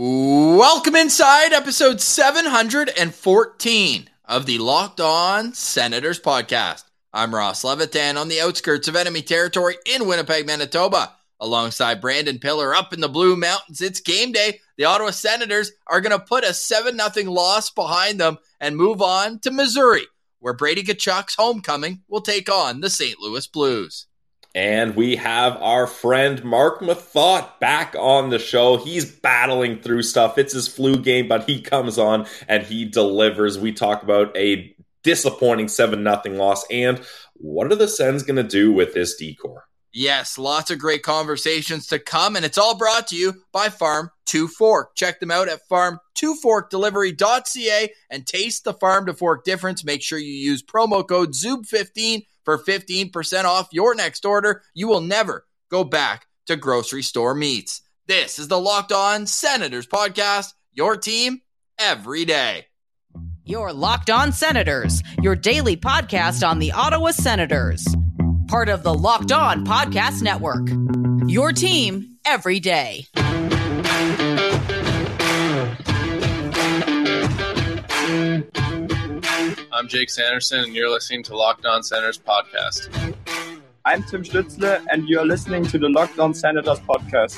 Welcome inside episode 714 of the Locked On Senators podcast. I'm Ross Levitan on the outskirts of enemy territory in Winnipeg, Manitoba. Alongside Brandon Pillar up in the Blue Mountains, it's game day. The Ottawa Senators are going to put a 7 0 loss behind them and move on to Missouri, where Brady Tkachuk's homecoming will take on the St. Louis Blues. And we have our friend Mark Methot back on the show. He's battling through stuff. It's his flu game, but he comes on and he delivers. We talk about a disappointing 7 0 loss and what are the Sens going to do with this decor? Yes, lots of great conversations to come, and it's all brought to you by Farm to Fork. Check them out at farm2forkdelivery.ca and taste the farm to fork difference. Make sure you use promo code ZUB15 for 15% off your next order. You will never go back to grocery store meats. This is the Locked On Senators podcast, your team every day. Your Locked On Senators, your daily podcast on the Ottawa Senators. Part of the Locked On Podcast Network. Your team every day. I'm Jake Sanderson, and you're listening to Locked On Senators podcast. I'm Tim Stützle, and you're listening to the Locked On Senators podcast.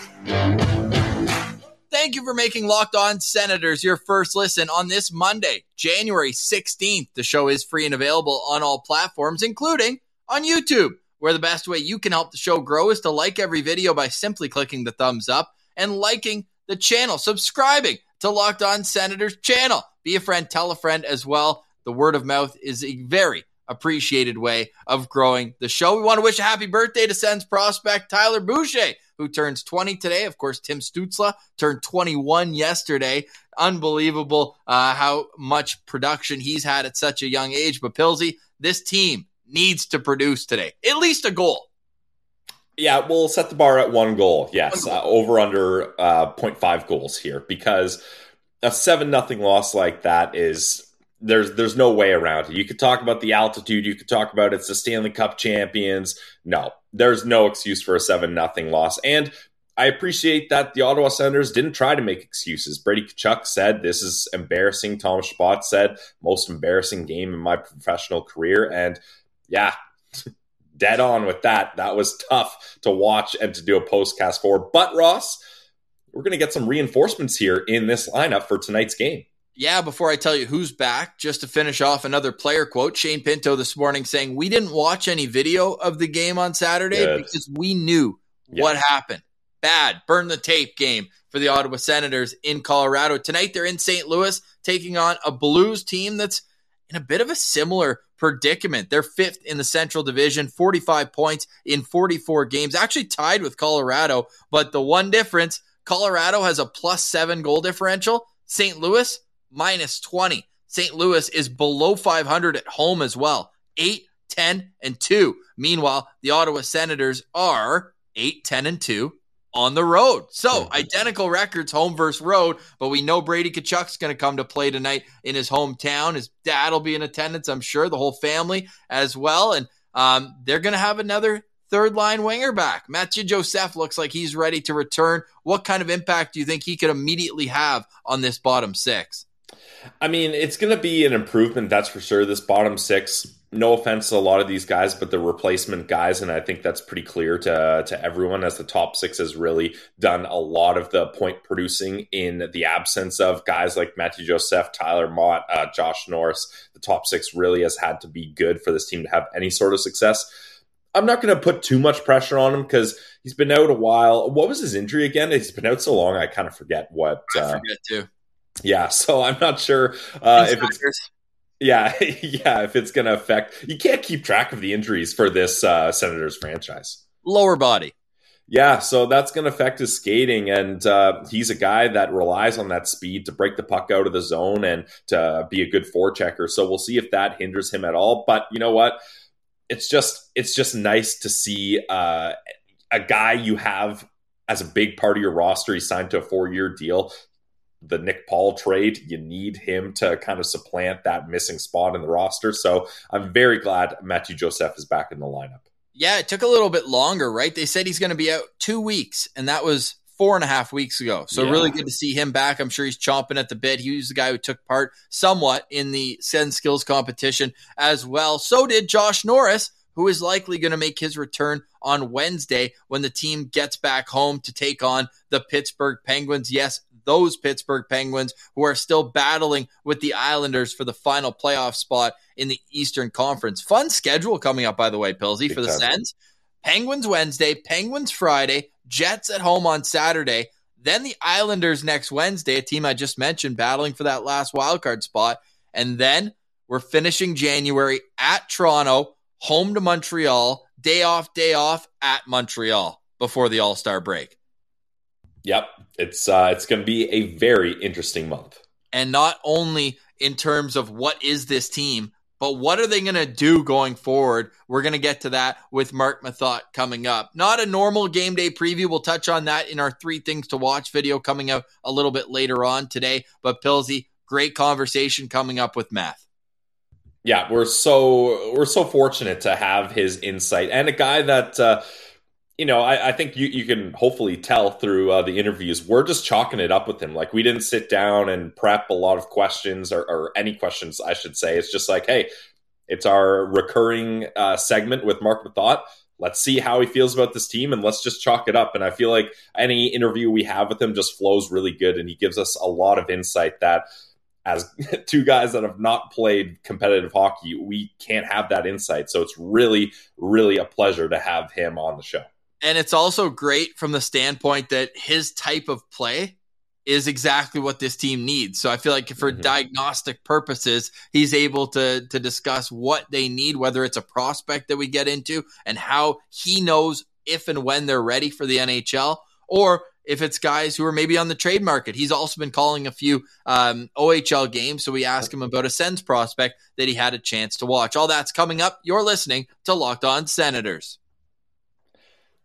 Thank you for making Locked On Senators your first listen on this Monday, January 16th. The show is free and available on all platforms, including on YouTube, where the best way you can help the show grow is to like every video by simply clicking the thumbs up and liking the channel, subscribing to Locked On Senators channel. Be a friend, tell a friend as well. The word of mouth is a very appreciated way of growing the show. We want to wish a happy birthday to Sens prospect Tyler Boucher, who turns 20 today. Of course, Tim Stützle turned 21 yesterday. Unbelievable uh, how much production he's had at such a young age. But Pilsy, this team needs to produce today, at least a goal. Yeah, we'll set the bar at one goal. Yes, one goal. Uh, over under uh, 0.5 goals here because a seven nothing loss like that is there's there's no way around it. You could talk about the altitude, you could talk about it's the Stanley Cup champions. No, there's no excuse for a seven nothing loss. And I appreciate that the Ottawa Senators didn't try to make excuses. Brady Tkachuk said this is embarrassing. Thomas Chabot said most embarrassing game in my professional career. And yeah, dead on with that. That was tough to watch and to do a postcast for. But Ross, we're going to get some reinforcements here in this lineup for tonight's game. Yeah, before I tell you who's back, just to finish off another player quote, Shane Pinto this morning saying, We didn't watch any video of the game on Saturday Good. because we knew yeah. what happened. Bad, burn the tape game for the Ottawa Senators in Colorado. Tonight they're in St. Louis taking on a Blues team that's in a bit of a similar predicament. They're fifth in the Central Division, 45 points in 44 games, actually tied with Colorado. But the one difference Colorado has a plus seven goal differential. St. Louis, minus 20. St. Louis is below 500 at home as well. 8, 10, and 2. Meanwhile, the Ottawa Senators are 8, 10, and 2 on the road. So identical records, home versus road. But we know Brady Tkachuk's going to come to play tonight in his hometown. His dad will be in attendance, I'm sure, the whole family as well. And um, they're going to have another third line winger back. Mathieu Joseph looks like he's ready to return. What kind of impact do you think he could immediately have on this bottom six? I mean, it's going to be an improvement, that's for sure. This bottom six, no offense to a lot of these guys, but the replacement guys, and I think that's pretty clear to to everyone as the top six has really done a lot of the point producing in the absence of guys like Mathieu Joseph, Tyler Motte, uh, Josh Norris. The top six really has had to be good for this team to have any sort of success. I'm not going to put too much pressure on him because he's been out a while. What was his injury again? He's been out so long, I kind of forget what. Uh, I forget too. Yeah, so I'm not sure uh, if it's. Yeah, yeah, if it's going to affect. You can't keep track of the injuries for this uh, Senators franchise. Lower body. Yeah, so that's going to affect his skating, and uh, he's a guy that relies on that speed to break the puck out of the zone and to be a good forechecker. So we'll see if that hinders him at all. But you know what? it's just it's just nice to see uh, a guy you have as a big part of your roster. He signed to a four year deal. The Nick Paul trade, you need him to kind of supplant that missing spot in the roster. So I'm very glad Mathieu Joseph is back in the lineup. Yeah, it took a little bit longer, right? They said he's going to be out two weeks, and that was four and a half weeks ago. So yeah. really good to see him back. I'm sure he's chomping at the bit. He was the guy who took part somewhat in the Send Skills competition as well. So did Josh Norris, who is likely going to make his return on Wednesday when the team gets back home to take on the Pittsburgh Penguins. Yes, those Pittsburgh Penguins who are still battling with the Islanders for the final playoff spot in the Eastern Conference. Fun schedule coming up, by the way, Pilsy, for the Sens. Penguins Wednesday, Penguins Friday, Jets at home on Saturday, then the Islanders next Wednesday, a team I just mentioned battling for that last wildcard spot. And then we're finishing January at Toronto, home to Montreal, day off, day off at Montreal before the All Star break. Yep, it's uh, it's going to be a very interesting month. And not only in terms of what is this team, but what are they going to do going forward? We're going to get to that with Mark Methot coming up. Not a normal game day preview. We'll touch on that in our three things to watch video coming out a little bit later on today. But Pilsy, great conversation coming up with Math. Yeah, we're so we're so fortunate to have his insight and a guy that uh, you know, I, I, think you, you can hopefully tell through uh, the interviews, we're just chalking it up with him. Like, we didn't sit down and prep a lot of questions or, or any questions, I should say. It's just like, hey, it's our recurring uh, segment with Mark Methot. Let's see how he feels about this team and let's just chalk it up. And I feel like any interview we have with him just flows really good and he gives us a lot of insight that as two guys that have not played competitive hockey, we can't have that insight. So it's really, really a pleasure to have him on the show. And it's also great from the standpoint that his type of play is exactly what this team needs. So I feel like for mm-hmm. diagnostic purposes, he's able to to discuss what they need, whether it's a prospect that we get into and how he knows if and when they're ready for the NHL, or if it's guys who are maybe on the trade market. He's also been calling a few um, OHL games, so we ask him about a Sens prospect that he had a chance to watch. All that's coming up. You're listening to Locked On Senators.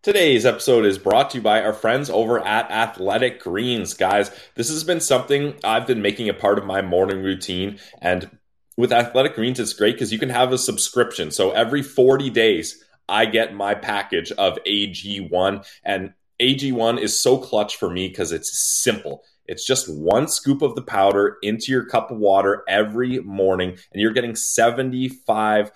Today's episode is brought to you by our friends over at Athletic Greens. Guys, this has been something I've been making a part of my morning routine. And with Athletic Greens, it's great because you can have a subscription. So every 40 days, I get my package of AG1. And AG1 is so clutch for me because it's simple. It's just one scoop of the powder into your cup of water every morning, and you're getting 75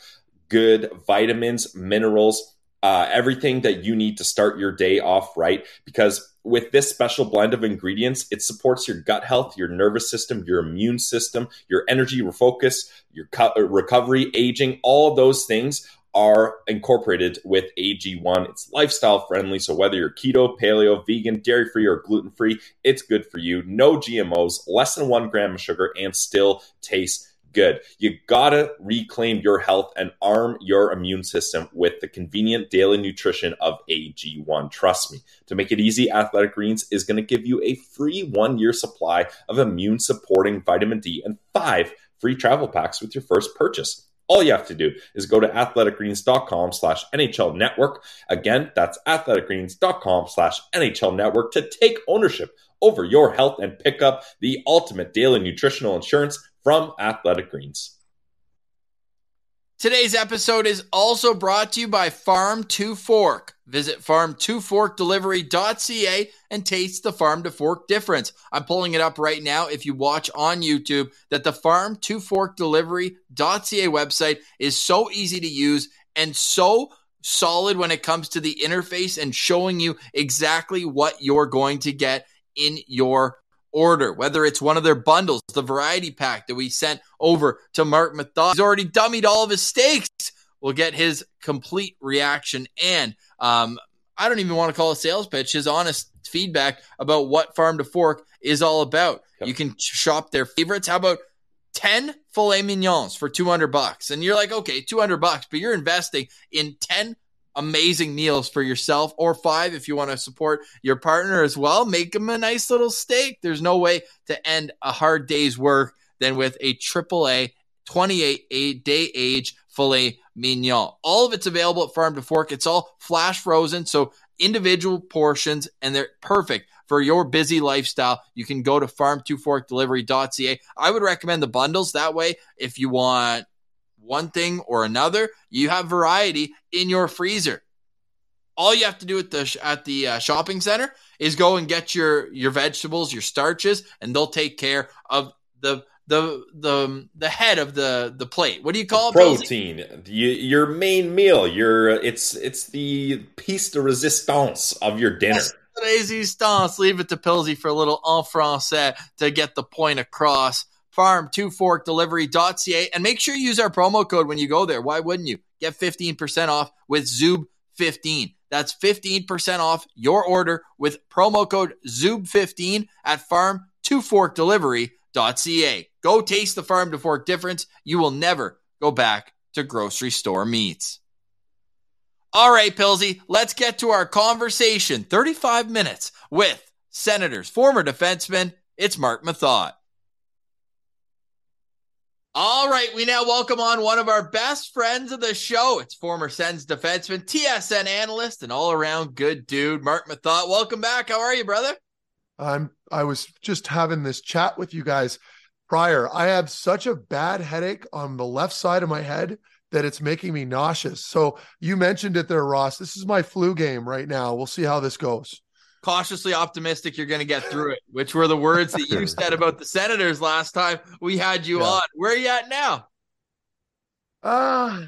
good vitamins, minerals, uh, everything that you need to start your day off right. Because with this special blend of ingredients, it supports your gut health, your nervous system, your immune system, your energy your focus, your co- uh, recovery, aging, all those things are incorporated with AG1. It's lifestyle friendly, so whether you're keto, paleo, vegan, dairy free, or gluten free, it's good for you. No GMOs, less than one gram of sugar, and still tastes good. You gotta reclaim your health and arm your immune system with the convenient daily nutrition of AG1. Trust me. To make it easy, Athletic Greens is to give you a free one year supply of immune supporting vitamin D and five free travel packs with your first purchase. All you have to do is go to athleticgreens.com slash NHL network. Again, that's athleticgreens.com slash NHL network to take ownership over your health and pick up the ultimate daily nutritional insurance from Athletic Greens. Today's episode is also brought to you by Farm to Fork. Visit farm2forkdelivery.ca and taste the farm to fork difference. I'm pulling it up right now if you watch on YouTube that the farm2forkdelivery.ca website is so easy to use and so solid when it comes to the interface and showing you exactly what you're going to get in your order, whether it's one of their bundles, the variety pack that we sent over to Mark Methot. He's already dummied all of his steaks. We'll get his complete reaction. And um, I don't even want to call a sales pitch, his honest feedback about what Farm to Fork is all about. Yep. You can shop their favorites. How about 10 filet mignons for 200 bucks? And you're like, okay, 200 bucks, but you're investing in 10 amazing meals for yourself or five if you want to support your partner as well. Make them a nice little steak. There's no way to end a hard day's work than with a AAA 28 day age filet mignon. All of it's available at Farm to Fork. It's all flash frozen, so individual portions, and they're perfect for your busy lifestyle. You can go to farm2forkdelivery.ca. I would recommend the bundles. That way, if you want one thing or another, you have variety in your freezer. All you have to do at the at the uh, shopping center is go and get your your vegetables, your starches, and they'll take care of the the the the head of the the plate. What do you call it? Protein. You, your main meal. Your it's it's the piece de resistance of your dinner. Resistance. Leave it to Pilsy for a little en français to get the point across. Farm two fork delivery.ca and make sure you use our promo code when you go there. Why wouldn't you? Get 15% off with Zub 15. That's 15% off your order with promo code ZUB15 at farm two fork delivery.ca. Go taste the farm to fork difference. You will never go back to grocery store meats. All right, Pilsy, let's get to our conversation. 35 minutes with Senators former defenseman. It's Mark Methot. All right, we now welcome on one of our best friends of the show. It's former Sens defenseman, TSN analyst, and all around good dude, Mark Methot. Welcome back. How are you, brother? I'm. I was just having this chat with you guys prior. I have such a bad headache on the left side of my head that it's making me nauseous. So you mentioned it there, Ross. This is my flu game right now. We'll see how this goes cautiously optimistic you're going to get through it, which were the words that you said about the Senators last time we had you yeah. on. Where are you at now? Uh,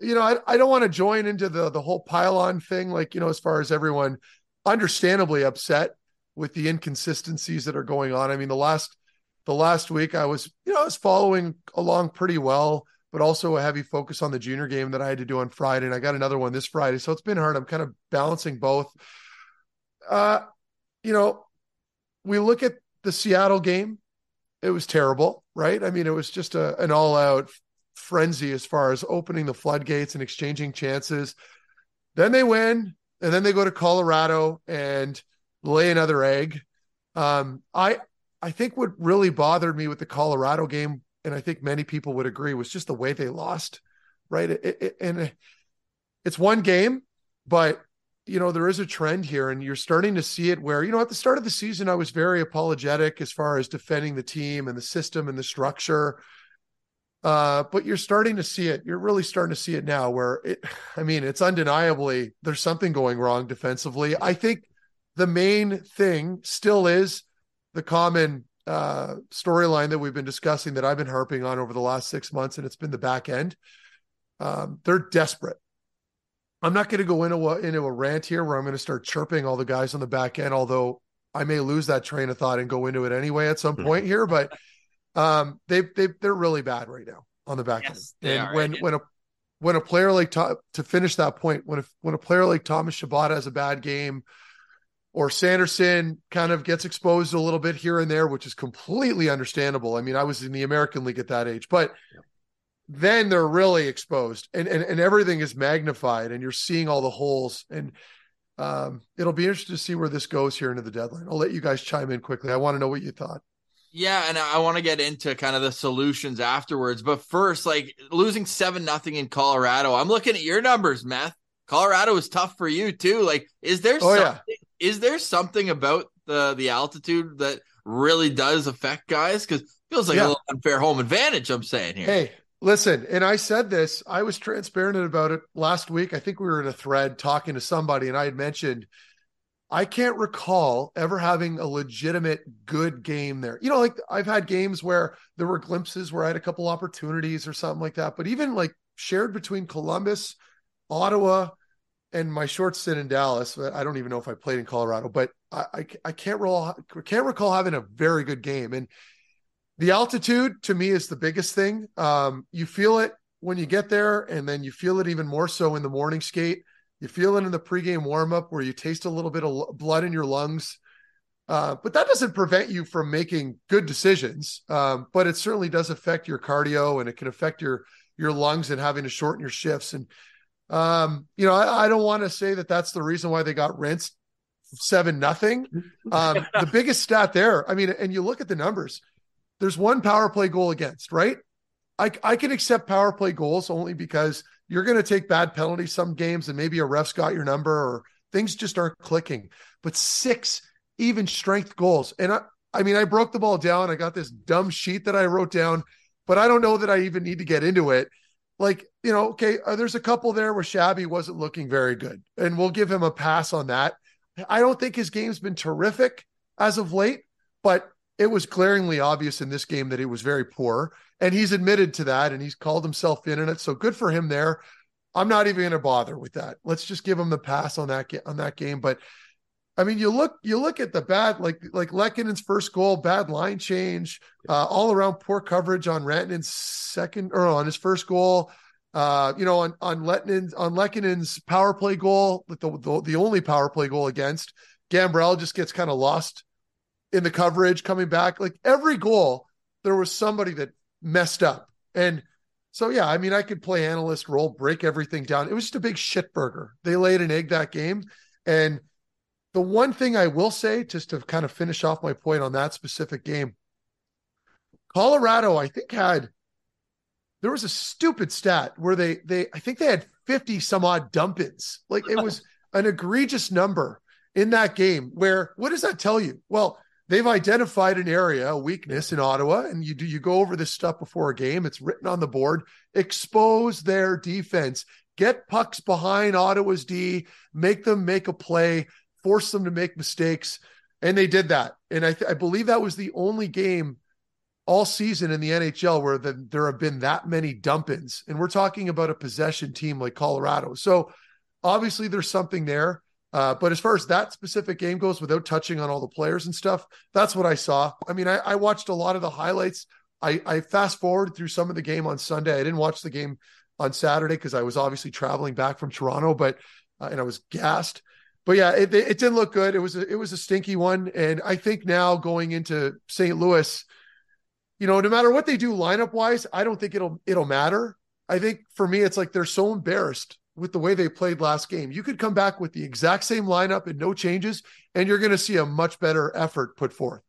you know, I, I don't want to join into the the whole pylon thing, like, you know, as far as everyone understandably upset with the inconsistencies that are going on. I mean, the last the last week I was, you know, I was following along pretty well, but also a heavy focus on the junior game that I had to do on Friday. And I got another one this Friday. So it's been hard. I'm kind of balancing both uh, you know, we look at the Seattle game. It was terrible, right? I mean, it was just a, an all out frenzy as far as opening the floodgates and exchanging chances. Then they win, and then they go to Colorado and lay another egg. Um, I I think what really bothered me with the Colorado game, and I think many people would agree, was just the way they lost. Right, it, it, and it's one game, but you know, there is a trend here, and you're starting to see it where, you know, at the start of the season, I was very apologetic as far as defending the team and the system and the structure. Uh, but you're starting to see it. You're really starting to see it now where it, I mean, it's undeniably there's something going wrong defensively. I think the main thing still is the common uh, storyline that we've been discussing that I've been harping on over the last six months, and it's been the back end. Um, they're desperate. I'm not going to go into a, into a rant here where I'm going to start chirping all the guys on the back end, although I may lose that train of thought and go into it anyway at some hmm. point here. But um, they they they're really bad right now on the back yes, end. And when when a when a player like to, to finish that point, when a, when a player like Thomas Chabot has a bad game, or Sanderson kind of gets exposed a little bit here and there, which is completely understandable. I mean, I was in the American League at that age, but then they're really exposed and, and and everything is magnified and you're seeing all the holes and um, it'll be interesting to see where this goes here into the deadline. I'll let you guys chime in quickly. I want to know what you thought. Yeah, and I want to get into kind of the solutions afterwards. But first, like losing seven nothing in Colorado, I'm looking at your numbers, Meth. Colorado is tough for you too. Like, is there oh, yeah. Is there something about the the altitude that really does affect guys? Because feels like yeah. a little unfair home advantage. I'm saying here. Hey, Listen, and I said this, I was transparent about it last week. I think we were in a thread talking to somebody, and I had mentioned I can't recall ever having a legitimate good game there. You know, like I've had games where there were glimpses where I had a couple opportunities or something like that, but even like shared between Columbus, Ottawa, and my short stint in Dallas. I don't even know if I played in Colorado, but I, I, I can't recall can't recall having a very good game. And the altitude to me is the biggest thing. Um, you feel it when you get there, and then you feel it even more so in the morning skate. You feel it in the pregame warmup where you taste a little bit of blood in your lungs. Uh, but that doesn't prevent you from making good decisions. Um, but it certainly does affect your cardio and it can affect your your lungs and having to shorten your shifts. And um, you know, I, I don't want to say that that's the reason why they got rinsed seven nothing. Um, the biggest stat there, I mean, and you look at the numbers there's one power play goal against, right? I, I can accept power play goals only because you're going to take bad penalties some games and maybe a ref's got your number or things just aren't clicking. But six even strength goals. And I, I mean, I broke the ball down. I got this dumb sheet that I wrote down, but I don't know that I even need to get into it. Like you know, okay, uh, there's a couple there where Shabby wasn't looking very good, and we'll give him a pass on that. I don't think his game's been terrific as of late, but it was glaringly obvious in this game that he was very poor, and he's admitted to that, and he's called himself in it. So good for him there. I'm not even going to bother with that. Let's just give him the pass on that on that game. But I mean, you look you look at the bad like like Lehkonen's first goal, bad line change, uh, all around poor coverage on Rantanen's second or on his first goal. Uh, you know, on on Lehkonen's on Lehkonen's power play goal, the, the the only power play goal against Gambrell just gets kind of lost in the coverage coming back. Like every goal, there was somebody that messed up, and so yeah, I mean, I could play analyst role, break everything down. It was just a big shit burger. They laid an egg that game, and the one thing I will say, just to kind of finish off my point on that specific game, Colorado, I think had there was a stupid stat where they they I think they had 50 some odd dump ins. Like it was an egregious number in that game where what does that tell you? Well, they've identified an area, a weakness in Ottawa, and you do you go over this stuff before a game, it's written on the board, expose their defense, get pucks behind Ottawa's D, make them make a play force them to make mistakes. And they did that. And I, th- I believe that was the only game all season in the NHL where the, there have been that many dump ins. And we're talking about a possession team like Colorado. So obviously there's something there. Uh, but as far as that specific game goes, without touching on all the players and stuff, that's what I saw. I mean, I, I watched a lot of the highlights. I, I fast forwarded through some of the game on Sunday. I didn't watch the game on Saturday because I was obviously traveling back from Toronto, but uh, and I was gassed but yeah, it, it didn't look good. It was a, it was a stinky one, and I think now going into St. Louis, you know, no matter what they do lineup wise, I don't think it'll it'll matter. I think for me, it's like they're so embarrassed with the way they played last game. You could come back with the exact same lineup and no changes, and you're going to see a much better effort put forth.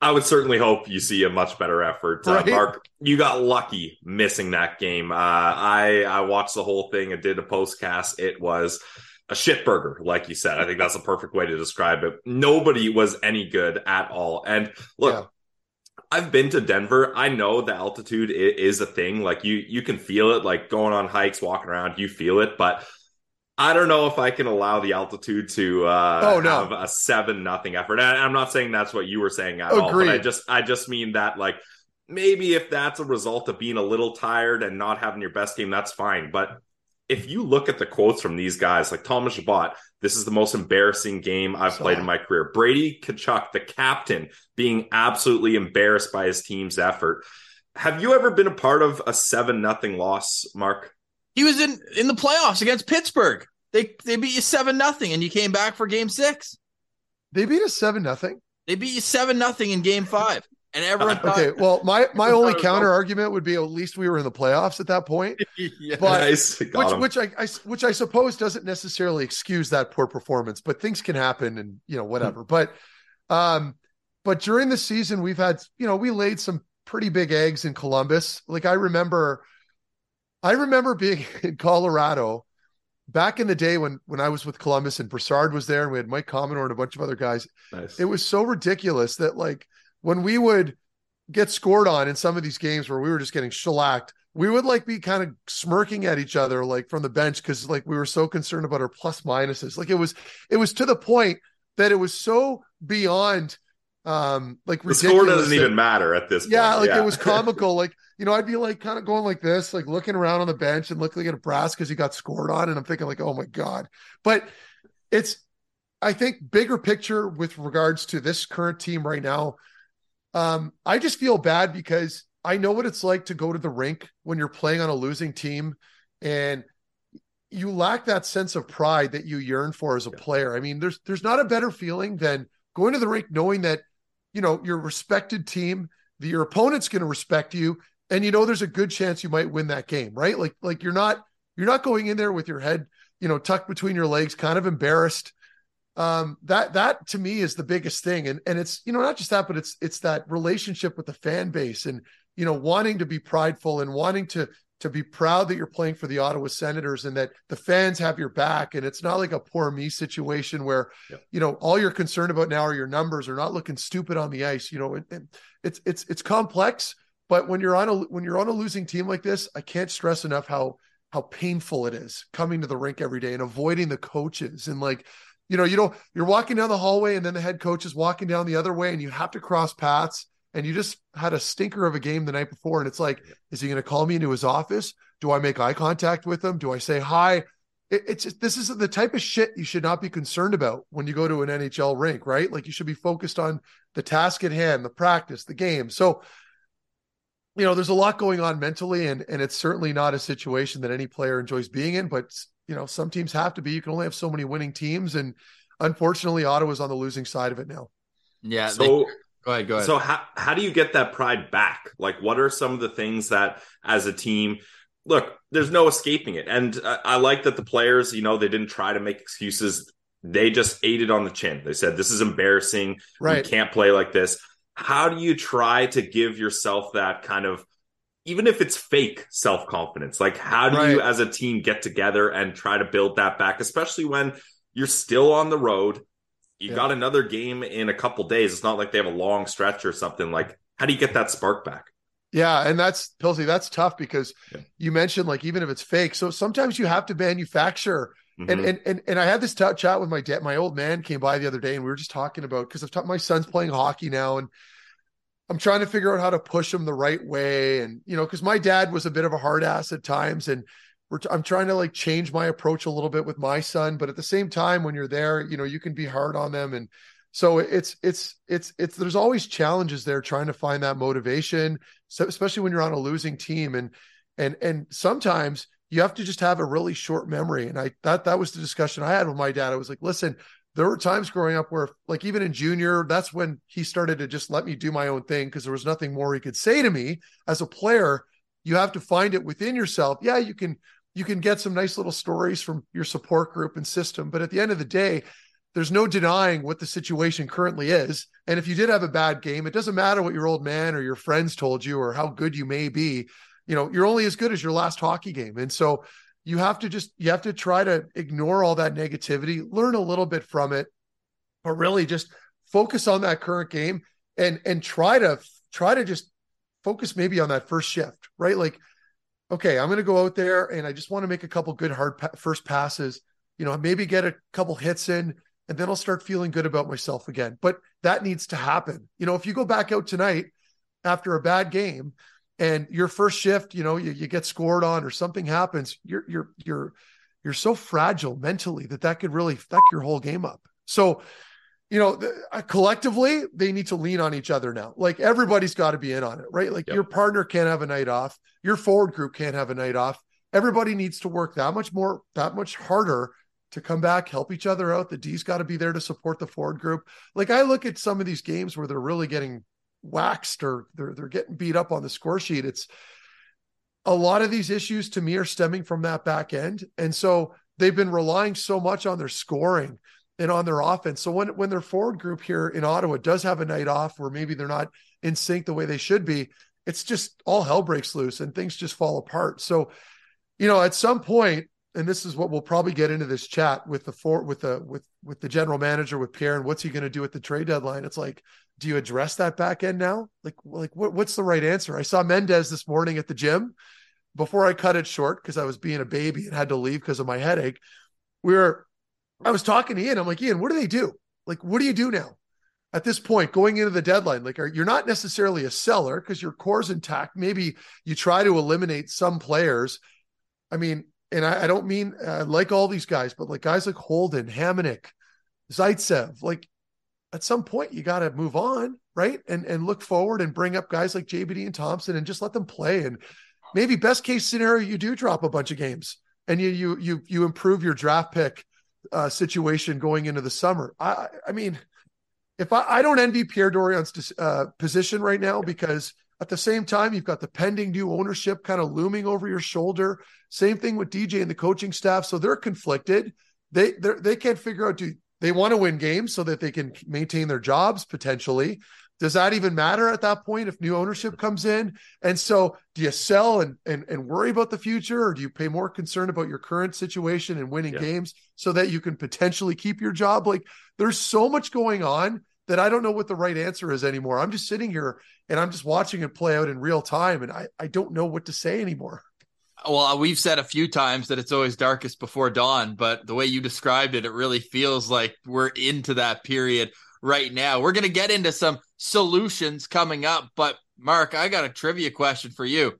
I would certainly hope you see a much better effort. Uh, right? Uh, Mark, you got lucky missing that game. Uh, I I watched the whole thing and did a postcast. It was a shit burger, like you said. I think that's a perfect way to describe it. Nobody was any good at all. And look, yeah. I've been to Denver. I know the altitude is a thing. Like you, you can feel it. Like going on hikes, walking around, you feel it. But I don't know if I can allow the altitude to uh, oh, no. have a seven nothing effort. And I'm not saying that's what you were saying at Agreed. all. But I just, I just mean that like maybe if that's a result of being a little tired and not having your best game, that's fine. But if you look at the quotes from these guys, like Thomas Chabot, this is the most embarrassing game I've so, played in my career. Brady Tkachuk, the captain, being absolutely embarrassed by his team's effort. Have you ever been a part of a seven nothing loss, Mark? He was in in the playoffs against Pittsburgh. They they beat you seven nothing, and you came back for Game Six. They beat us seven nothing. They beat you seven nothing in Game Five. And everyone thought, okay. Well, my my only counter argument would be at least we were in the playoffs at that point. yeah, but nice. which him. which I, I, which I suppose doesn't necessarily excuse that poor performance, but things can happen and you know whatever. but um, but during the season we've had you know we laid some pretty big eggs in Columbus. Like I remember, I remember being in Colorado back in the day when when I was with Columbus and Brassard was there and we had Mike Commodore and a bunch of other guys. Nice. It was so ridiculous that like when we would get scored on in some of these games where we were just getting shellacked, we would like be kind of smirking at each other like from the bench because like we were so concerned about our plus minuses. Like it was it was to the point that it was so beyond um like the score doesn't even matter at this point. yeah, point. like yeah. it was comical. like, you know, I'd be like kind of going like this, like looking around on the bench and looking at a brass because he got scored on, and I'm thinking, like, oh my God. But it's I think bigger picture with regards to this current team right now um, I just feel bad because I know what it's like to go to the rink when you're playing on a losing team and you lack that sense of pride that you yearn for as a player. I mean, there's there's not a better feeling than going to the rink knowing that you know your respected team, that your opponent's going to respect you, and you know there's a good chance you might win that game, right? Like like you're not you're not going in there with your head you know tucked between your legs, kind of embarrassed um, that that to me is the biggest thing. And and it's you know not just that but it's it's that relationship with the fan base and you know wanting to be prideful and wanting to to be proud that you're playing for the Ottawa Senators and that the fans have your back. And it's not like a poor me situation where yep. you know all you're concerned about now are your numbers are not looking stupid on the ice you know it, it, it's it's it's complex. But when you're on a when you're on a losing team like this, I can't stress enough how how painful it is coming to the rink every day and avoiding the coaches. And like you know you know you're walking down the hallway and then the head coach is walking down the other way and you have to cross paths and you just had a stinker of a game the night before. And it's like is he going to call me into his office? Do i make eye contact with him? Do i say hi? It, it's just, this is the type of shit you should not be concerned about when you go to an nhl rink right? Like you should be focused on the task at hand the practice the game. So you know, there's a lot going on mentally, and and it's certainly not a situation that any player enjoys being in. But you know, some teams have to be. You can only have so many winning teams, and unfortunately, Ottawa's on the losing side of it now. Yeah. So they, go ahead. Go ahead. So how how do you get that pride back? Like, what are some of the things that as a team? Look, there's no escaping it, and uh, I like that the players, you know, they didn't try to make excuses. They just ate it on the chin. They said, "This is embarrassing. Right. We can't play like this." how do you try to give yourself that kind of even if it's fake self-confidence like how do right. you as a team get together and try to build that back especially when you're still on the road you yeah. got another game in a couple days it's not like they have a long stretch or something like how do you get that spark back yeah, and that's Pilsy, that's tough because yeah. you mentioned like even if it's fake. So sometimes you have to manufacture. Mm-hmm. And, and and and I had this t- chat with my dad. My old man came by the other day, and we were just talking about because I've taught my son's playing hockey now, and I'm trying to figure out how to push him the right way. And you know, because my dad was a bit of a hard ass at times, and we're t- I'm trying to like change my approach a little bit with my son. But at the same time, when you're there, you know, you can be hard on them and so it's it's it's it's there's always challenges there trying to find that motivation so especially when you're on a losing team and and and sometimes you have to just have a really short memory and i that that was the discussion i had with my dad i was like listen there were times growing up where like even in junior that's when he started to just let me do my own thing because there was nothing more he could say to me as a player you have to find it within yourself yeah you can you can get some nice little stories from your support group and system but at the end of the day there's no denying what the situation currently is. And if you did have a bad game, it doesn't matter what your old man or your friends told you or how good you may be. You know, you're only as good as your last hockey game. And so you have to just you have to try to ignore all that negativity, learn a little bit from it, but really just focus on that current game and and try to try to just focus maybe on that first shift, right? Like okay, I'm going to go out there and I just want to make a couple good hard pa- first passes, you know, maybe get a couple hits in and then I'll start feeling good about myself again. But that needs to happen. You know, if you go back out tonight after a bad game and your first shift, you know, you, you get scored on or something happens, you're you're you're you're so fragile mentally that that could really fuck your whole game up. So, you know, uh, collectively they need to lean on each other now. Like everybody's got to be in on it, right? Like yep. your partner can't have a night off, your forward group can't have a night off. Everybody needs to work that much more, that much harder to come back, help each other out. The D's got to be there to support the forward group. Like I look at some of these games where they're really getting waxed or they're they're getting beat up on the score sheet. It's a lot of these issues to me are stemming from that back end. And so they've been relying so much on their scoring and on their offense. So when when their forward group here in Ottawa does have a night off where maybe they're not in sync the way they should be, it's just all hell breaks loose and things just fall apart. So, you know, at some point and this is what we'll probably get into this chat with the for with the with with the general manager with Pierre and what's he going to do at the trade deadline. It's like, do you address that back end now? Like, like what, what's the right answer? I saw Mendes this morning at the gym before I cut it short because I was being a baby and had to leave because of my headache. We were, I was talking to Ian. I'm like, Ian, what do they do? Like, what do you do now? At this point, going into the deadline, like are, you're not necessarily a seller because your core's intact. Maybe you try to eliminate some players. I mean, and I, I don't mean uh, like all these guys, but like guys like Holden, Hamonic, Zaitsev, like at some point you got to move on, right? And and look forward and bring up guys like JBD and Thomson and just let them play. And maybe best case scenario, you do drop a bunch of games and you you you you improve your draft pick uh, situation going into the summer. I I mean, if I, I don't envy Pierre Dorion's uh, position right now because at the same time, you've got the pending new ownership kind of looming over your shoulder. Same thing with DJ and the coaching staff. So they're conflicted. They they can't figure out do they want to win games so that they can maintain their jobs potentially. Does that even matter at that point if new ownership comes in? And so do you sell and and, and worry about the future or do you pay more concern about your current situation and winning yeah. games so that you can potentially keep your job? Like there's so much going on that I don't know what the right answer is anymore. I'm just sitting here and I'm just watching it play out in real time and I, I don't know what to say anymore. Well, uh, we've said a few times that it's always darkest before dawn, but the way you described it, it really feels like we're into that period right now. We're going to get into some solutions coming up, but Mark, I got a trivia question for you.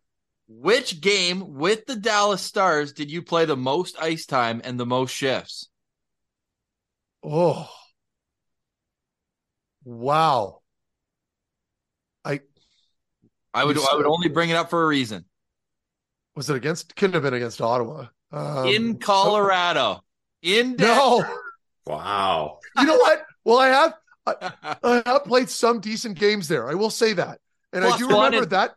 Which game with the Dallas Stars did you play the most ice time and the most shifts? Oh, wow. I I would I would only bring it up for a reason. Was it against? Couldn't have been against Ottawa. Um, in Colorado. In Denver. no. Wow. You know what? Well, I have I, I, have played some decent games there. I will say that, and Plus I do remember that.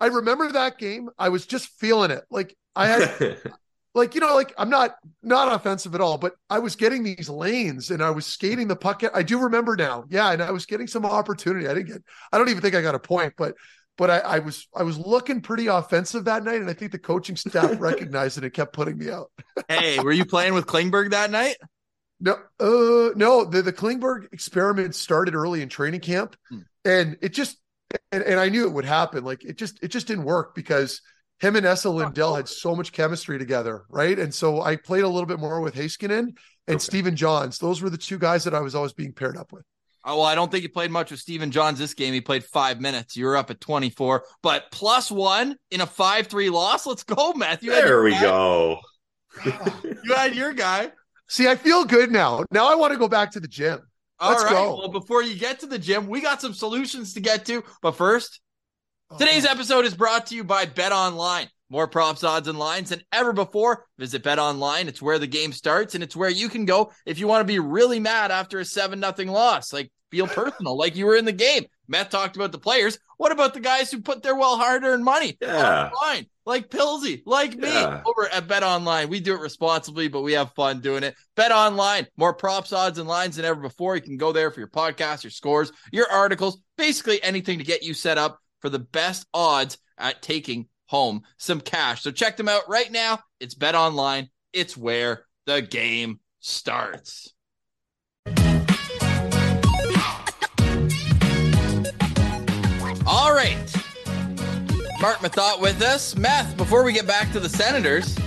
I remember that game. I was just feeling it. Like I had, like you know, like I'm not not offensive at all, but I was getting these lanes and I was skating the puck. I do remember now. Yeah, and I was getting some opportunity. I didn't get. I don't even think I got a point, but but I, I, was I was looking pretty offensive that night, and I think the coaching staff recognized it and kept putting me out. hey, were you playing with Klingberg that night? No, uh, no. The the Klingberg experiment started early in training camp, hmm. and it just and, and I knew it would happen. Like it just it just didn't work because him and Esa Lindell had so much chemistry together, right? And so I played a little bit more with Haskinen and okay. Stephen Johns. Those were the two guys that I was always being paired up with. Oh, well, I don't think he played much with Stephen Johns this game. He played five minutes. You were up at 24, but plus one in a 5 3 loss. Let's go, Matthew. There we guy. go. you had your guy. See, I feel good now. Now I want to go back to the gym. Let's go. Well, before you get to the gym, we got some solutions to get to. But first, oh. today's episode is brought to you by Bet Online. More props, odds, and lines than ever before. Visit Bet Online. It's where the game starts, and it's where you can go if you want to be really mad after a 7 nothing loss. Like, feel personal, like you were in the game. Matt talked about the players. What about the guys who put their well hard earned money yeah. online? Like Pilsy, like me yeah. over at Bet Online. We do it responsibly, but we have fun doing it. Bet Online, more props, odds, and lines than ever before. You can go there for your podcast, your scores, your articles, basically anything to get you set up for the best odds at taking home some cash. So check them out right now. It's Bet Online. It's where the game starts. All right. Mark Methot with us. Meth, before we get back to the Senators,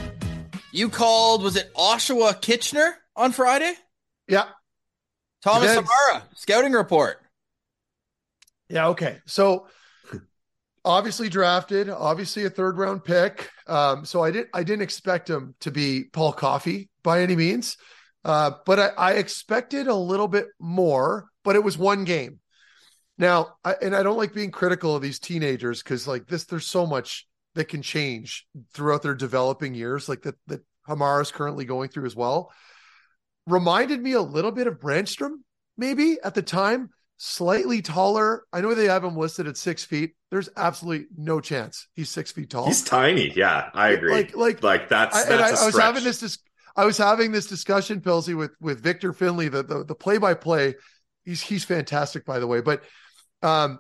you called, was it Oshawa Kitchener on Friday? Yeah. Thomas Hamara, scouting report. Yeah, okay. So obviously drafted, obviously a third round pick. Um, so I didn't I didn't expect him to be Paul Coffey by any means. Uh, but I, I, expected a little bit more, but it was one game. Now, I, and I don't like being critical of these teenagers because like this, there's so much that can change throughout their developing years, like that that Hamara is currently going through as well. Reminded me a little bit of Brännström, maybe at the time slightly taller. I know they have him listed at six feet. There's absolutely no chance he's six feet tall. He's tiny. Yeah, I agree. Like, like, like that's. I, that's I, I was having this. Dis- I was having this discussion, Pilsy, with with Victor Finley, the the the play by play. He's he's fantastic, by the way. But um,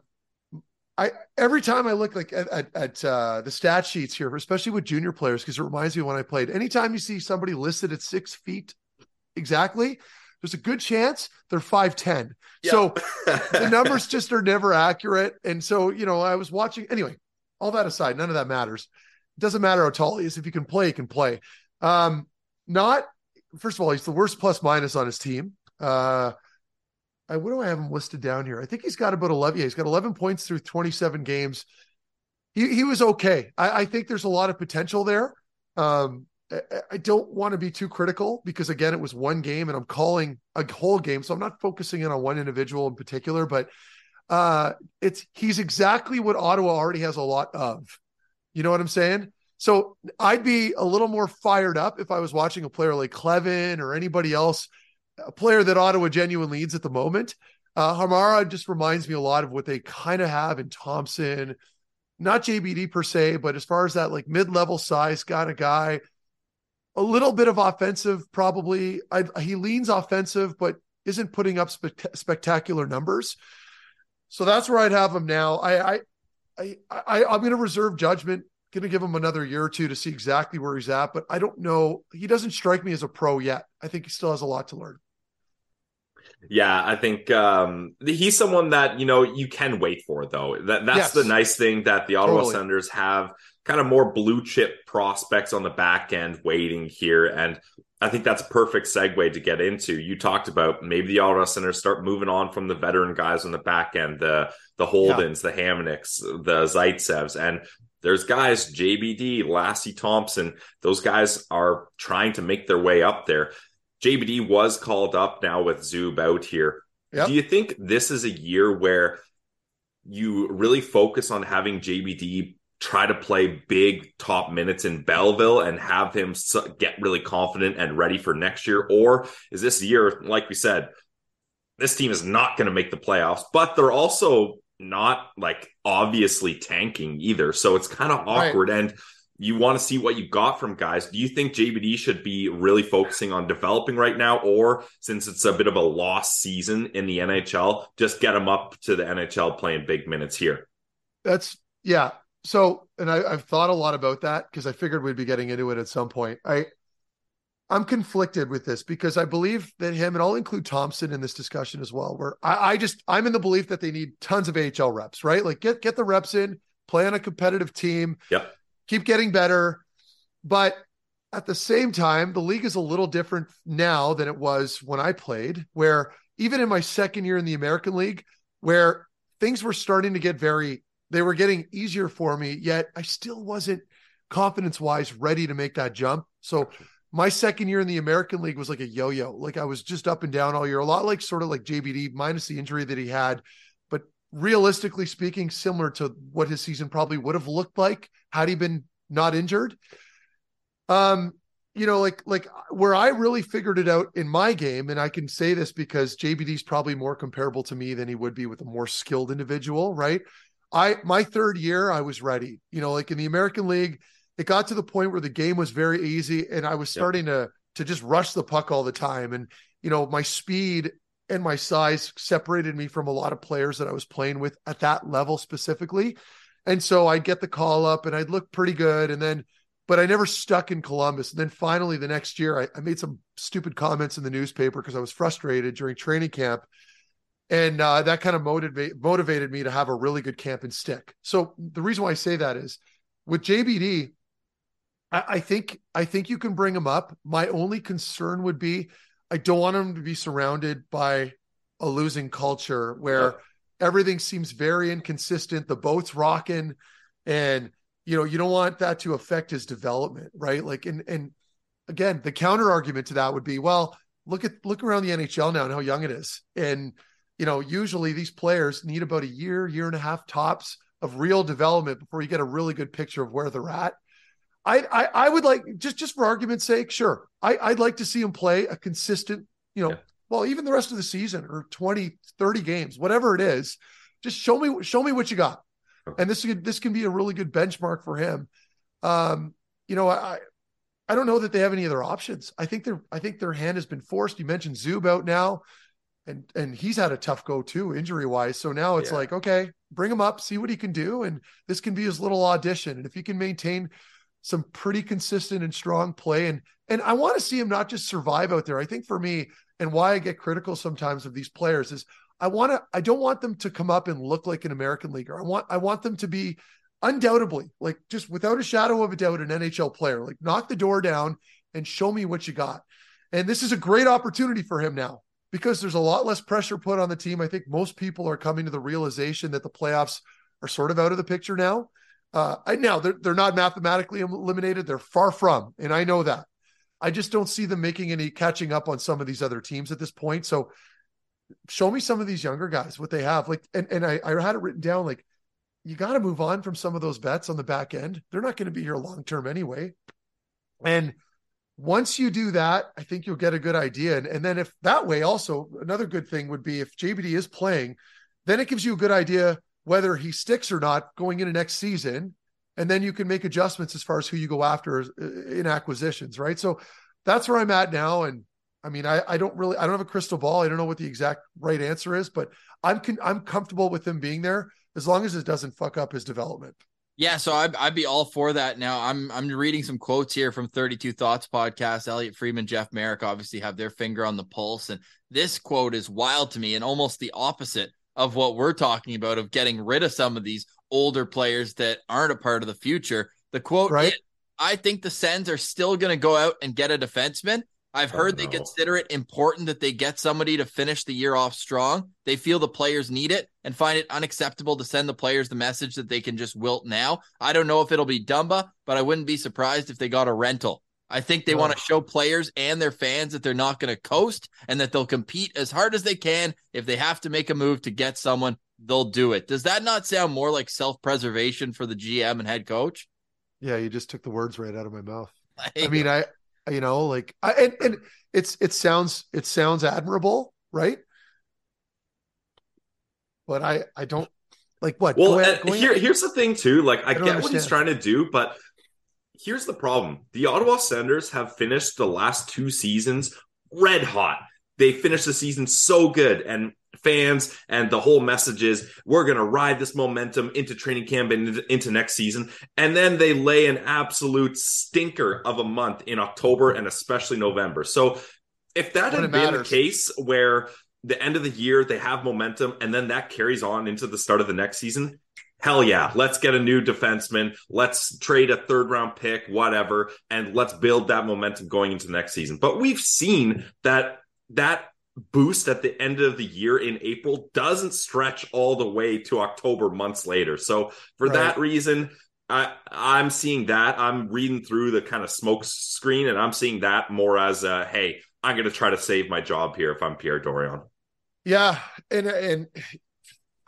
I every time I look like at at, at uh, the stat sheets here, especially with junior players, because it reminds me when I played. Anytime you see somebody listed at six feet exactly, there's a good chance they're 5'10. Yeah. So the numbers just are never accurate. And so, you know, I was watching anyway, all that aside, none of that matters. It doesn't matter how tall he is. If you can play, he can play. Um, not first of all, he's the worst plus minus on his team. Uh I what do I have him listed down here? I think he's got about 11. Yeah, he's got 11 points through 27 games. He he was okay. I, I think there's a lot of potential there. Um, I don't want to be too critical because again, it was one game and I'm calling a whole game. So I'm not focusing in on one individual in particular, but uh it's he's exactly what Ottawa already has a lot of. You know what I'm saying? So I'd be a little more fired up if I was watching a player like Kleven or anybody else, a player that Ottawa genuinely leads at the moment. Uh Hamara just reminds me a lot of what they kind of have in Thomson, not JBD per se, but as far as that like mid-level size kind of guy a little bit of offensive, probably. I, he leans offensive, but isn't putting up spe- spectacular numbers. So that's where I'd have him now. I, I, I, I I'm going to reserve judgment. Going to give him another year or two to see exactly where he's at, but I don't know. He doesn't strike me as a pro yet. I think he still has a lot to learn. Yeah, I think um, he's someone that you know you can wait for though. That that's yes. the nice thing that the Ottawa totally. Senators have kind of more blue chip prospects on the back end waiting here, and I think that's a perfect segue to get into. You talked about maybe the Ottawa Senators start moving on from the veteran guys on the back end, the the Holdens, yeah. the Hamonics, the Zaitsevs, and there's guys JBD, Lassi Thomson. Those guys are trying to make their way up there. JBD was called up now with Zub out here. Yep. Do you think this is a year where you really focus on having JBD try to play big top minutes in Belleville and have him get really confident and ready for next year? Or is this year, like we said, this team is not going to make the playoffs, but they're also not like obviously tanking either. So it's kind of awkward. Right. And you want to see what you got from guys. Do you think JBD should be really focusing on developing right now, or since it's a bit of a lost season in the NHL, just get him up to the NHL playing big minutes here? That's yeah. So, and I, have thought a lot about that because I figured we'd be getting into it at some point. I I'm conflicted with this because I believe that him, and I'll include Thomson in this discussion as well. Where I, I just I'm in the belief that they need tons of AHL reps, right? Like get get the reps in, play on a competitive team. Yep keep getting better. But at the same time, the league is a little different now than it was when I played, where even in my second year in the American League, where things were starting to get very, they were getting easier for me, yet I still wasn't confidence wise ready to make that jump. So my second year in the American League was like a yo yo. Like I was just up and down all year, a lot like sort of like JBD, minus the injury that he had. But realistically speaking, similar to what his season probably would have looked like had he been not injured. Um, you know, like like where I really figured it out in my game, and I can say this because JBD's probably more comparable to me than he would be with a more skilled individual, right? I my third year, I was ready. You know, like in the American League, it got to the point where the game was very easy, and I was starting yep. to to just rush the puck all the time. And you know, my speed and my size separated me from a lot of players that I was playing with at that level specifically. And so I'd get the call up and I'd look pretty good. And then, but I never stuck in Columbus. And then finally the next year, I, I made some stupid comments in the newspaper because I was frustrated during training camp. And uh, that kind of motivate, motivated me to have a really good camp and stick. So the reason why I say that is with JBD, I, I think I think you can bring him up. My only concern would be I don't want him to be surrounded by a losing culture where everything seems very inconsistent. The boat's rocking, and you know you don't want that to affect his development, right? Like, and and again, the counter argument to that would be, well, look at look around the NHL now and how young it is, and you know usually these players need about a year, year and a half tops of real development before you get a really good picture of where they're at. I, I, I would like just just for argument's sake, sure. I, I'd like to see him play a consistent, you know, yeah well, even the rest of the season or 20, 30 games, whatever it is, just show me, show me what you got. And this, this can be a really good benchmark for him. Um, you know, I, I don't know that they have any other options. I think their, I think their hand has been forced. You mentioned Zub out now and, and he's had a tough go too, injury wise. So now it's yeah. like, okay, bring him up, see what he can do. And this can be his little audition. And if he can maintain some pretty consistent and strong play and, and I want to see him not just survive out there. I think for me, and why I get critical sometimes of these players is I want to I don't want them to come up and look like an American leaguer. I want I want them to be undoubtedly like just without a shadow of a doubt an NHL player. Like knock the door down and show me what you got. And this is a great opportunity for him now because there's a lot less pressure put on the team. I think most people are coming to the realization that the playoffs are sort of out of the picture now. Uh, I now they're they're not mathematically eliminated; they're far from, and I know that. I just don't see them making any catching up on some of these other teams at this point. So show me some of these younger guys, what they have. Like, and, and I, I had it written down like, you got to move on from some of those bets on the back end. They're not going to be here long term anyway. And once you do that, I think you'll get a good idea. And, and then if that way, also another good thing would be if JBD is playing, then it gives you a good idea whether he sticks or not going into next season and then you can make adjustments as far as who you go after uh, in acquisitions, right? So that's where I'm at now. And I mean, I, I don't really, I don't have a crystal ball. I don't know what the exact right answer is, but I'm, con- I'm comfortable with him being there as long as it doesn't fuck up his development. Yeah, so I'd, I'd be all for that. Now I'm I'm reading some quotes here from 32 Thoughts podcast. Elliot Friedman, Jeff Marek obviously have their finger on the pulse, and this quote is wild to me and almost the opposite of what we're talking about of getting rid of some of these older players that aren't a part of the future. The quote, right? Is, I think the Sens are still going to go out and get a defenseman, I've heard they consider it important that they get somebody to finish the year off strong. They feel the players need it and find it unacceptable to send the players the message that they can just wilt now. I don't know if it'll be Dumba, but I wouldn't be surprised if they got a rental. I think they oh. want to show players and their fans that they're not going to coast and that they'll compete as hard as they can. If they have to make a move to get someone, they'll do it. Does that not sound more like self preservation for the GM and head coach? Yeah, you just took the words right out of my mouth. I mean, I you know like I, and, and it's it sounds it sounds admirable right? But i i don't like what well here, here's the thing too like i, I get understand. what he's trying to do but here's the problem. The ottawa senators have finished the last two seasons red hot. They finished the season so good and fans and the whole message is we're going to ride this momentum into training camp and into next season. And then they lay an absolute stinker of a month in october and especially november. So if that had been matters. the case where the end of the year they have momentum and then that carries on into the start of the next season hell yeah let's get a new defenseman let's trade a third round pick whatever and let's build that momentum going into next season. But we've seen that that boost at the end of the year in April doesn't stretch all the way to October months later. So for right. that reason, I I'm seeing that. I'm reading through the kind of smoke screen and I'm seeing that more as a hey, I'm going to try to save my job here if I'm Pierre Dorion. Yeah, and and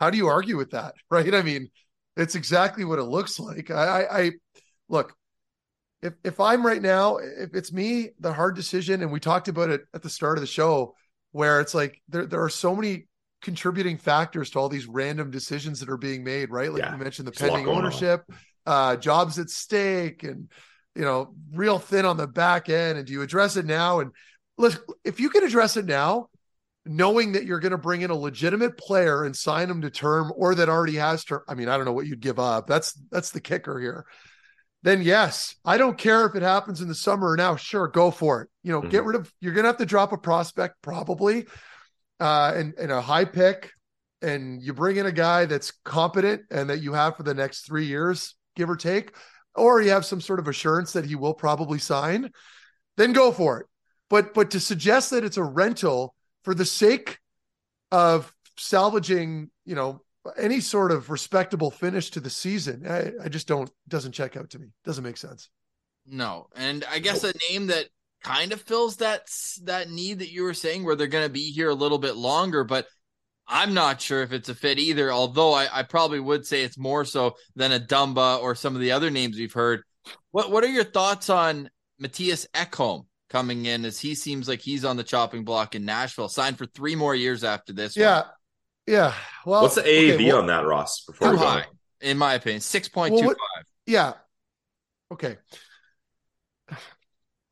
how do you argue with that, right? I mean, it's exactly what it looks like. I I, I look, if if I'm right now, if it's me, the hard decision, and we talked about it at the start of the show, where it's like there there are so many contributing factors to all these random decisions that are being made, right? Like yeah. you mentioned the pending ownership, uh, jobs at stake, and you know, real thin on the back end. And do you address it now? And look, if you can address it now, knowing that you're going to bring in a legitimate player and sign him to term, or that already has term. I mean, I don't know what you'd give up. That's that's the kicker here then yes, I don't care if it happens in the summer or now. Sure, go for it. You know, mm-hmm. get rid of. You're gonna have to drop a prospect probably, uh, and and a high pick, and you bring in a guy that's competent and that you have for the next three years, give or take, or you have some sort of assurance that he will probably sign. Then go for it. But but to suggest that it's a rental for the sake of salvaging, you know, any sort of respectable finish to the season. I, I just don't doesn't check out to me. Doesn't make sense. No, and I guess a name that kind of fills that that need that you were saying, where they're going to be here a little bit longer, but I'm not sure if it's a fit either. Although I, I probably would say it's more so than a Dumba or some of the other names we've heard. What What are your thoughts on Mattias Ekholm coming in as he seems like he's on the chopping block in Nashville, signed for three more years after this? Yeah, one. Yeah. Well, what's the AAV okay, well, on that, Ross? Before too high, in my opinion, six point two five. Yeah. Okay.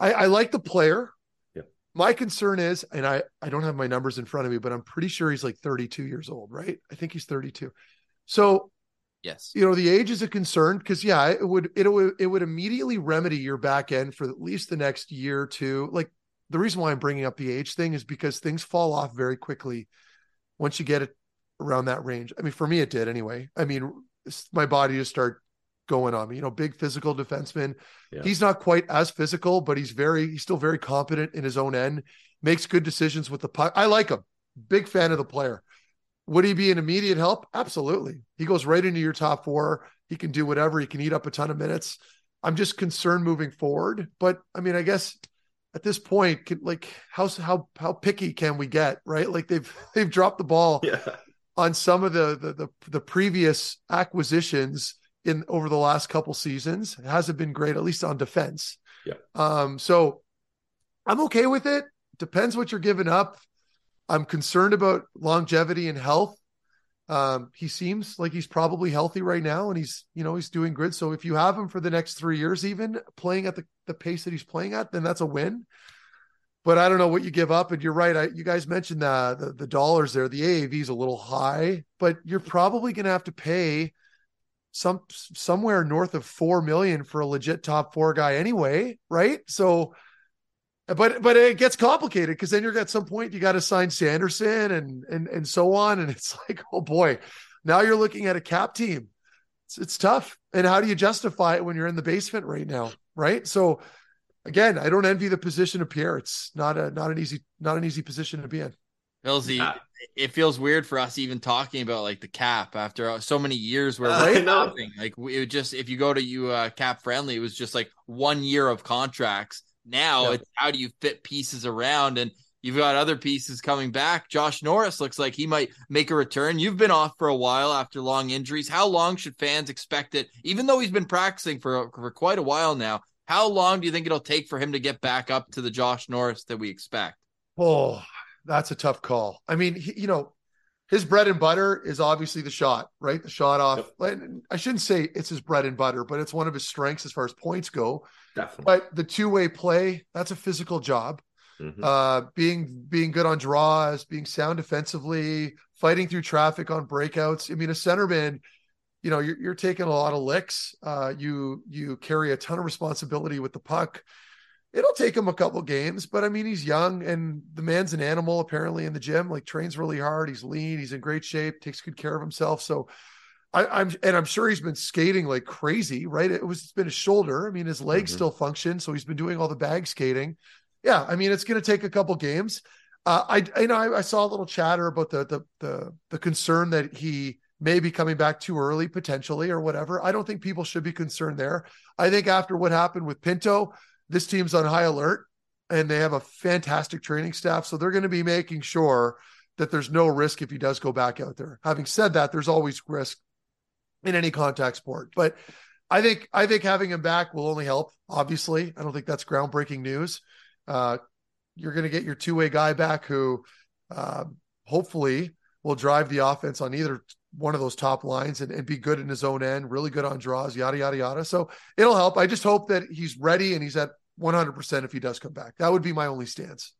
I, I like the player. Yeah. My concern is, and I I don't have my numbers in front of me, but I'm pretty sure he's like 32 years old, right? I think he's 32. So yes, you know the age is a concern because yeah, it would it would it would immediately remedy your back end for at least the next year or two. Like the reason why I'm bringing up the age thing is because things fall off very quickly once you get it around that range. I mean, for me, it did anyway. I mean, my body just start going on me. You know, big physical defenseman. Yeah. He's not quite as physical, but he's very, he's still very competent in his own end. Makes good decisions with the puck. I like him. Big fan of the player. Would he be an immediate help? Absolutely. He goes right into your top four. He can do whatever. He can eat up a ton of minutes. I'm just concerned moving forward. But I mean, I guess at this point, can, like how how how picky can we get? Right? Like they've they've dropped the ball. Yeah on some of the, the the the, previous acquisitions in over the last couple seasons. It hasn't been great, at least on defense. Yeah. Um, so I'm okay with it. Depends what you're giving up. I'm concerned about longevity and health. Um, he seems like he's probably healthy right now and he's, you know, he's doing good. So if you have him for the next three years, even playing at the, the pace that he's playing at, then that's a win but I don't know what you give up. And you're right. I, you guys mentioned the, the, the dollars there. The AAV is a little high, but you're probably going to have to pay some somewhere north of four million for a legit top four guy anyway, right? So, but but it gets complicated because then you're at some point you got to sign Sanderson and and and so on, and it's like, oh boy, now you're looking at a cap team. It's it's tough, and how do you justify it when you're in the basement right now, right? So, again, I don't envy the position of Pierre. It's not a not an easy not an easy position to be in. Millsy, yeah. it feels weird for us even talking about like the cap after so many years where uh, nothing. Like it just if you go to you uh, cap friendly, it was just like one year of contracts. Now yeah. it's how do you fit pieces around and you've got other pieces coming back. Josh Norris looks like he might make a return. You've been off for a while after long injuries. How long should fans expect it? Even though he's been practicing for for quite a while now, how long do you think it'll take for him to get back up to the Josh Norris that we expect? Oh, that's a tough call. I mean, he, you know, his bread and butter is obviously the shot, right? The shot off. Yep. I shouldn't say it's his bread and butter, but it's one of his strengths as far as points go. Definitely. But the two way play, that's a physical job. Mm-hmm. Uh, being being good on draws, being sound defensively, fighting through traffic on breakouts. I mean, a centerman, you know, you're, you're taking a lot of licks. Uh, you you carry a ton of responsibility with the puck it'll take him a couple games, but I mean, he's young and the man's an animal apparently in the gym, like trains really hard. He's lean, he's in great shape, takes good care of himself. So I, am and I'm sure he's been skating like crazy, right? It was it's been his shoulder. I mean, his legs mm-hmm. still function, so he's been doing all the bag skating. Yeah, I mean, it's going to take a couple games. Uh, I you know I, I, saw a little chatter about the the the the concern that he may be coming back too early potentially or whatever. I don't think people should be concerned there. I think after what happened with Pinto, this team's on high alert and they have a fantastic training staff. So they're going to be making sure that there's no risk if he does go back out there. Having said that, there's always risk in any contact sport. But I think I think having him back will only help. Obviously, I don't think that's groundbreaking news. Uh, you're going to get your two way guy back who uh, hopefully will drive the offense on either one of those top lines and, and be good in his own end, really good on draws, yada, yada, yada. So it'll help. I just hope that he's ready and he's at 100% if he does come back. That would be my only stance.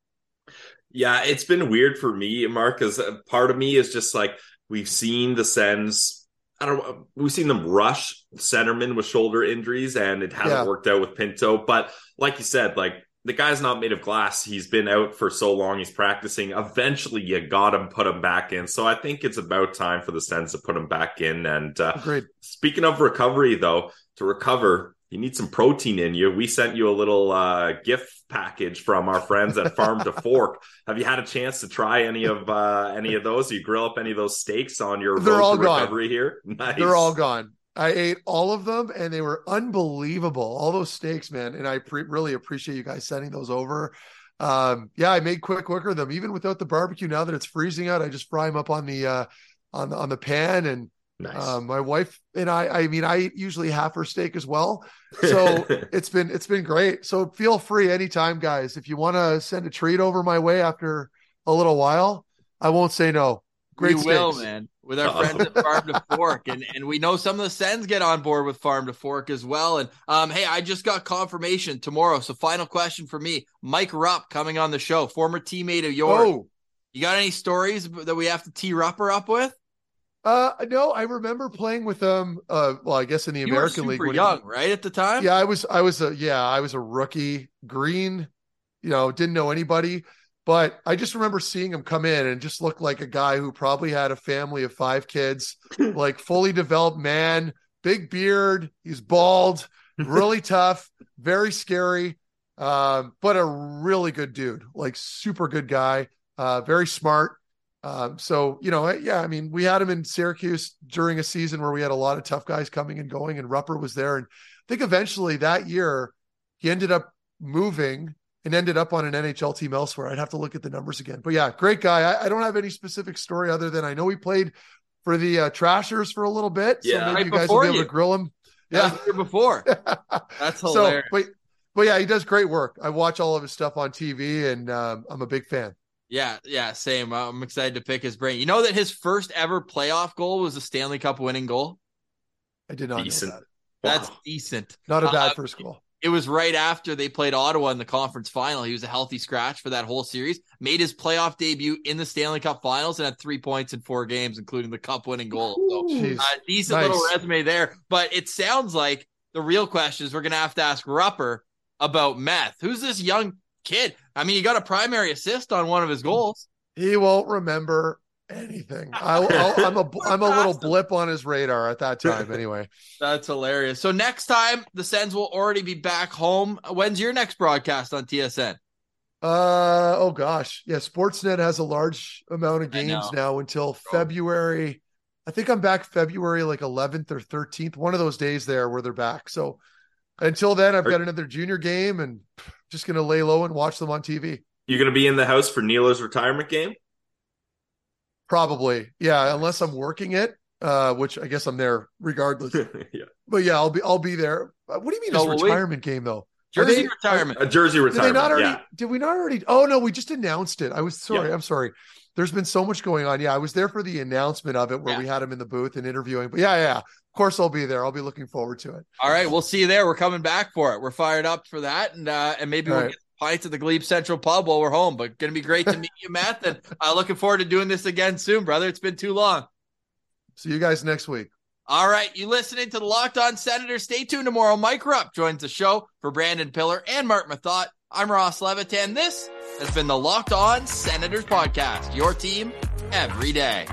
Yeah, it's been weird for me, Mark, because part of me is just like, we've seen the Sens. I don't know. We've seen them rush centerman with shoulder injuries, and it hasn't yeah. worked out with Pinto. But like you said, like the guy's not made of glass. He's been out for so long. He's practicing. Eventually, you got him, put him back in. So I think it's about time for the Sens to put him back in. And uh, Great. speaking of recovery, though, to recover, you need some protein in you. We sent you a little uh, gift package from our friends at Farm to Fork. Have you had a chance to try any of uh, any of those? You grill up any of those steaks on your They're all gone. recovery here? Nice. They're all gone. I ate all of them and they were unbelievable. All those steaks, man. And I pre- really appreciate you guys sending those over. Um, yeah, I made quick work of them, even without the barbecue. Now that it's freezing out, I just fry them up on the uh, on the on the pan. And nice. um, my wife and I, I mean, I eat usually half her steak as well. So it's been it's been great. So feel free anytime, guys. If you want to send a treat over my way after a little while, I won't say no. Great we will, man with our friends at Farm to Fork, and and we know some of the Sens get on board with Farm to Fork as well. And um, hey, I just got confirmation tomorrow. So final question for me: Mike Rupp coming on the show, former teammate of yours. Oh. You got any stories that we have to tee Rupper up with? Uh, no, I remember playing with them. Uh, well, I guess in the you American League, young, he, right at the time. Yeah, I was. I was a yeah, I was a rookie, green. You know, didn't know anybody. But I just remember seeing him come in and just look like a guy who probably had a family of five kids, like fully developed man, big beard. He's bald, really tough, very scary, um, but a really good dude, like super good guy, uh, very smart. Um, so you know, yeah, I mean, we had him in Syracuse during a season where we had a lot of tough guys coming and going, and Rupper was there. And I think eventually that year he ended up moving and ended up on an NHL team elsewhere. I'd have to look at the numbers again. But yeah, great guy. I, I don't have any specific story other than I know he played for the uh, Thrashers for a little bit. Yeah, so maybe right you guys will be able you. to grill him. Yeah, year before. That's hilarious. So, but, but yeah, he does great work. I watch all of his stuff on TV, and um, I'm a big fan. Yeah, yeah, same. I'm excited to pick his brain. You know that his first ever playoff goal was a Stanley Cup winning goal. I did not decent. know that. That's wow. decent. Not a bad uh, first goal It was right after they played Ottawa in the conference final. He was a healthy scratch for that whole series. Made his playoff debut in the Stanley Cup Finals and had three points in four games, including the Cup winning goal. So, uh, decent nice. little resume there. But it sounds like the real question is we're going to have to ask Rupper about meth. Who's this young kid? I mean, he got a primary assist on one of his goals. He won't remember anything. I, am a I'm a little blip on his radar at that time. Anyway, that's hilarious. So next time the Sens will already be back home. When's your next broadcast on TSN? Uh oh gosh, yeah. Sportsnet has a large amount of games now until February. I think I'm back February like 11th or 13th, one of those days there where they're back. So until then, I've got another junior game and just going to lay low and watch them on TV. You're going to be in the house for Neiler's retirement game? Probably, yeah. Unless I'm working it, uh, which I guess I'm there regardless. yeah. But yeah, I'll be I'll be there. Uh, what do you mean no, his retirement we, game though? Jersey they, retirement. A Jersey retirement. Did they not already? Yeah. Did we not already? Oh no, we just announced it. I was sorry. Yeah. I'm sorry. There's been so much going on. Yeah, I was there for the announcement of it where yeah. we had him in the booth and interviewing. But yeah, yeah. Of course, I'll be there. I'll be looking forward to it. All right, we'll see you there. We're coming back for it. We're fired up for that, and uh, and maybe All we'll right. get pints at the Glebe Central Pub while we're home. But going to be great to meet you, Matt. And uh, looking forward to doing this again soon, brother. It's been too long. See you guys next week. All right, you listening to the Locked On Senator? Stay tuned tomorrow. Mike Rupp joins the show for Brandon Pillar and Mark Methot. I'm Ross Levitan. This has been the Locked On Senators podcast. Your team every day.